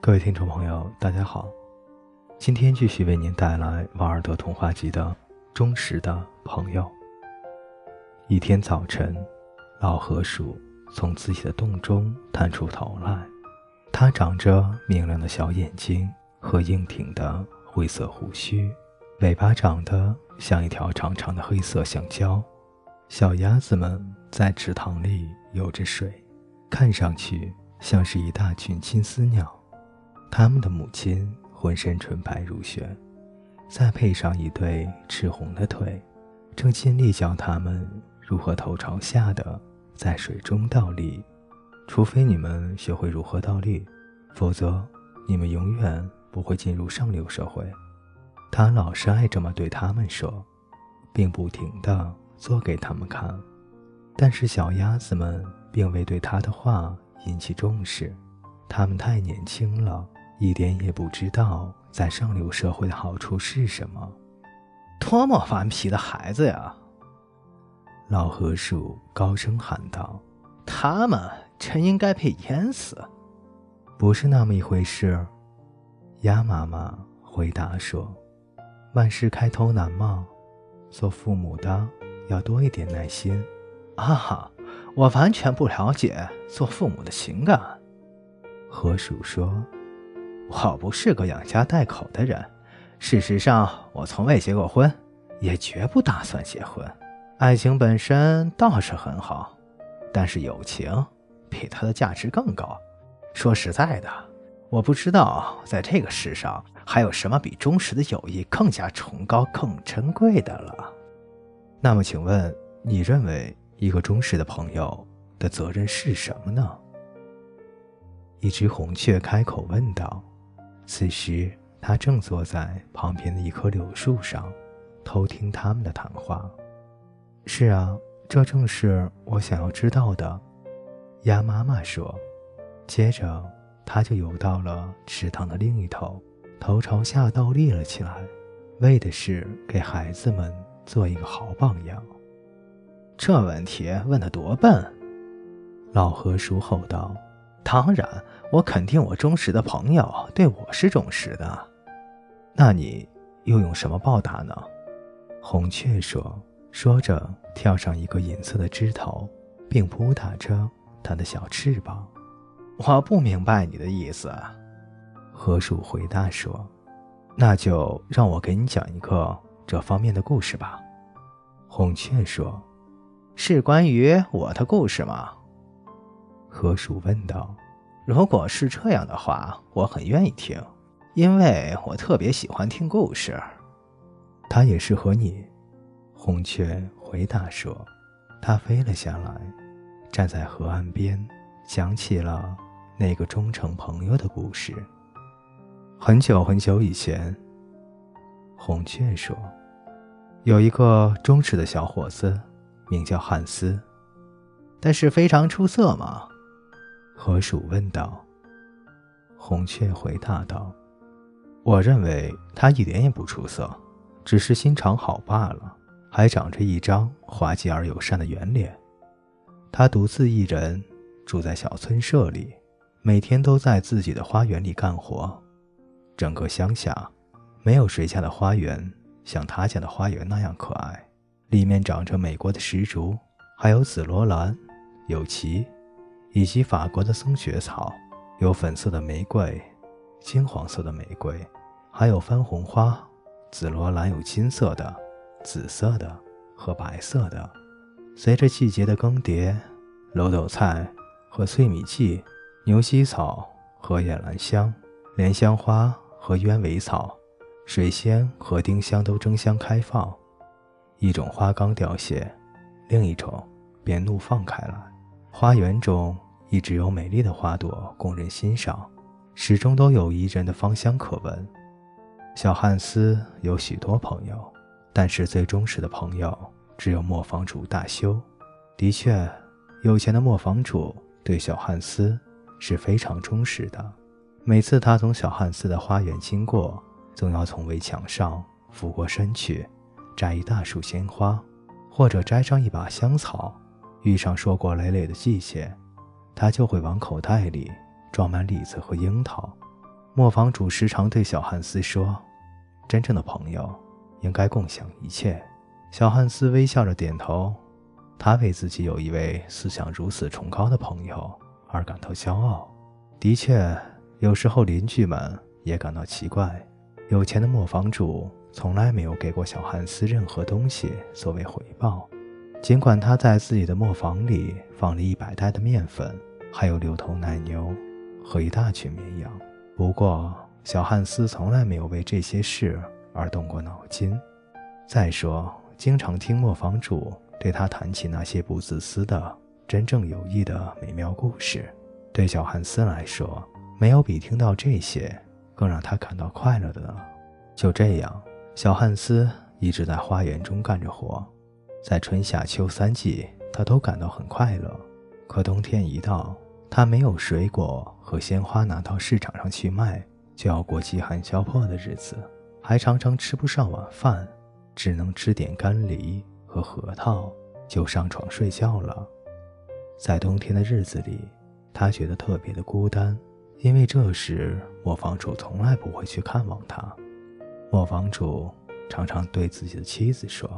各位听众朋友，大家好，今天继续为您带来《瓦尔德童话集》的《忠实的朋友》。一天早晨，老河鼠从自己的洞中探出头来，它长着明亮的小眼睛和硬挺的灰色胡须，尾巴长得像一条长长的黑色橡胶。小鸭子们在池塘里游着水，看上去像是一大群金丝鸟。它们的母亲浑身纯白如雪，再配上一对赤红的腿，正尽力教它们如何头朝下的在水中倒立。除非你们学会如何倒立，否则你们永远不会进入上流社会。他老是爱这么对他们说，并不停地做给他们看。但是小鸭子们并未对他的话引起重视，他们太年轻了。一点也不知道在上流社会的好处是什么，多么顽皮的孩子呀！老河鼠高声喊道：“他们真应该被淹死。”不是那么一回事，鸭妈妈回答说：“万事开头难嘛，做父母的要多一点耐心。”啊，我完全不了解做父母的情感。河鼠说。我不是个养家带口的人，事实上，我从未结过婚，也绝不打算结婚。爱情本身倒是很好，但是友情比它的价值更高。说实在的，我不知道在这个世上还有什么比忠实的友谊更加崇高、更珍贵的了。那么，请问你认为一个忠实的朋友的责任是什么呢？一只红雀开口问道。此时，他正坐在旁边的一棵柳树上，偷听他们的谈话。是啊，这正是我想要知道的。鸭妈妈说。接着，他就游到了池塘的另一头，头朝下倒立了起来，为的是给孩子们做一个好榜样。这问题问得多笨！老河鼠吼道。当然，我肯定我忠实的朋友对我是忠实的。那你又用什么报答呢？红雀说，说着跳上一个银色的枝头，并扑打着它的小翅膀。我不明白你的意思。河鼠回答说：“那就让我给你讲一个这方面的故事吧。”红雀说：“是关于我的故事吗？”河鼠问道：“如果是这样的话，我很愿意听，因为我特别喜欢听故事。”它也适合你。”红雀回答说。它飞了下来，站在河岸边，讲起了那个忠诚朋友的故事。很久很久以前，红雀说：“有一个忠实的小伙子，名叫汉斯，但是非常出色嘛。”河鼠问道。红雀回答道：“我认为他一点也不出色，只是心肠好罢了，还长着一张滑稽而友善的圆脸。他独自一人住在小村舍里，每天都在自己的花园里干活。整个乡下，没有谁家的花园像他家的花园那样可爱，里面长着美国的石竹，还有紫罗兰、有奇。”以及法国的松雪草，有粉色的玫瑰，金黄色的玫瑰，还有番红花。紫罗兰有金色的、紫色的和白色的。随着季节的更迭，耧斗菜和脆米剂，牛膝草和野兰香，莲香花和鸢尾草，水仙和丁香都争相开放。一种花刚凋谢，另一种便怒放开来。花园中一直有美丽的花朵供人欣赏，始终都有宜人的芳香可闻。小汉斯有许多朋友，但是最忠实的朋友只有磨坊主大修。的确，有钱的磨坊主对小汉斯是非常忠实的。每次他从小汉斯的花园经过，总要从围墙上俯过身去，摘一大束鲜花，或者摘上一把香草。遇上硕果累累的季节，他就会往口袋里装满李子和樱桃。磨坊主时常对小汉斯说：“真正的朋友应该共享一切。”小汉斯微笑着点头。他为自己有一位思想如此崇高的朋友而感到骄傲。的确，有时候邻居们也感到奇怪：有钱的磨坊主从来没有给过小汉斯任何东西作为回报，尽管他在自己的磨坊里放了一百袋的面粉，还有六头奶牛和一大群绵羊。不过，小汉斯从来没有为这些事而动过脑筋。再说，经常听磨坊主。对他谈起那些不自私的、真正有益的美妙故事，对小汉斯来说，没有比听到这些更让他感到快乐的呢。就这样，小汉斯一直在花园中干着活，在春夏秋三季，他都感到很快乐。可冬天一到，他没有水果和鲜花拿到市场上去卖，就要过饥寒交迫的日子，还常常吃不上晚饭，只能吃点干梨。和核桃就上床睡觉了。在冬天的日子里，他觉得特别的孤单，因为这时磨坊主从来不会去看望他。磨坊主常常对自己的妻子说：“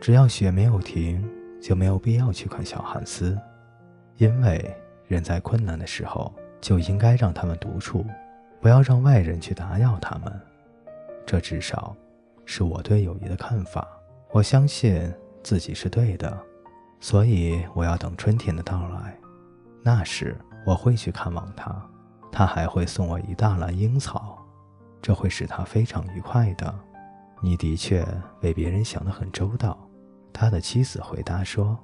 只要雪没有停，就没有必要去看小汉斯，因为人在困难的时候就应该让他们独处，不要让外人去打扰他们。这至少是我对友谊的看法。”我相信自己是对的，所以我要等春天的到来。那时我会去看望他，他还会送我一大篮樱草，这会使他非常愉快的。你的确为别人想得很周到。他的妻子回答说：“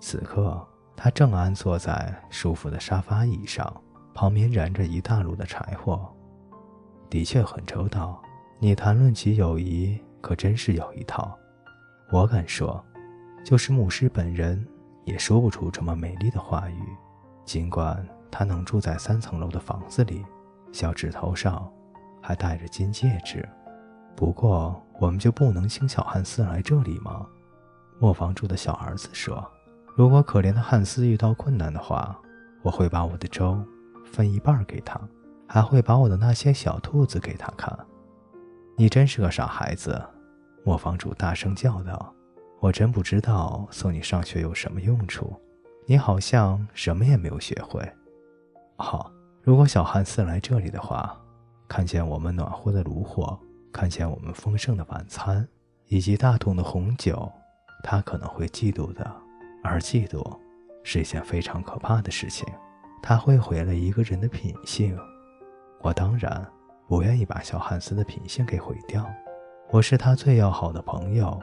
此刻他正安坐在舒服的沙发椅上，旁边燃着一大炉的柴火。的确很周到。你谈论起友谊，可真是有一套。”我敢说，就是牧师本人也说不出这么美丽的话语。尽管他能住在三层楼的房子里，小指头上还戴着金戒指。不过，我们就不能请小汉斯来这里吗？磨坊主的小儿子说：“如果可怜的汉斯遇到困难的话，我会把我的粥分一半给他，还会把我的那些小兔子给他看。”你真是个傻孩子。磨坊主大声叫道：“我真不知道送你上学有什么用处，你好像什么也没有学会。好，如果小汉斯来这里的话，看见我们暖和的炉火，看见我们丰盛的晚餐，以及大桶的红酒，他可能会嫉妒的。而嫉妒是一件非常可怕的事情，它会毁了一个人的品性。我当然不愿意把小汉斯的品性给毁掉。”我是他最要好的朋友，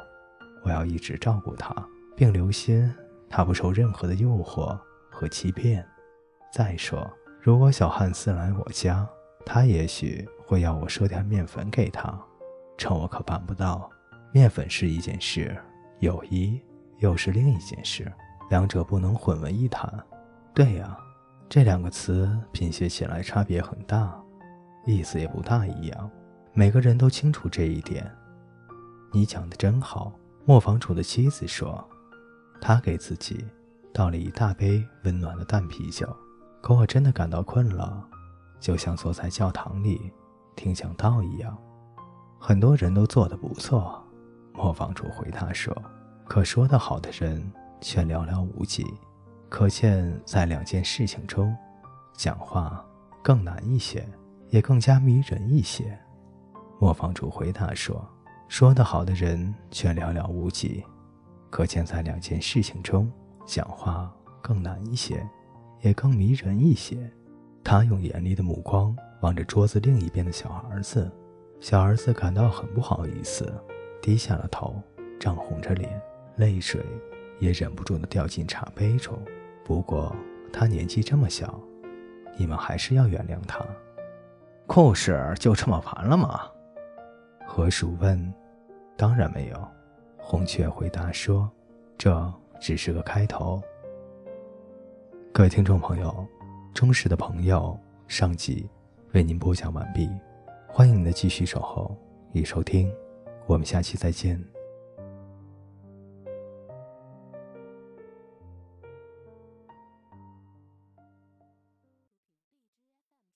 我要一直照顾他，并留心他不受任何的诱惑和欺骗。再说，如果小汉斯来我家，他也许会要我赊点面粉给他，这我可办不到。面粉是一件事，友谊又是另一件事，两者不能混为一谈。对呀，这两个词拼写起来差别很大，意思也不大一样。每个人都清楚这一点。你讲的真好，磨坊主的妻子说。他给自己倒了一大杯温暖的淡啤酒。可我真的感到困了，就像坐在教堂里听讲道一样。很多人都做得不错，磨坊主回答说。可说得好的人却寥寥无几。可见在两件事情中，讲话更难一些，也更加迷人一些。磨坊主回答说。说得好的人却寥寥无几，可见在两件事情中，讲话更难一些，也更迷人一些。他用严厉的目光望着桌子另一边的小儿子，小儿子感到很不好意思，低下了头，涨红着脸，泪水也忍不住的掉进茶杯中。不过他年纪这么小，你们还是要原谅他。故事就这么完了吗？河鼠问。当然没有，红雀回答说：“这只是个开头。”各位听众朋友，忠实的朋友上集为您播讲完毕，欢迎您的继续守候与收听，我们下期再见。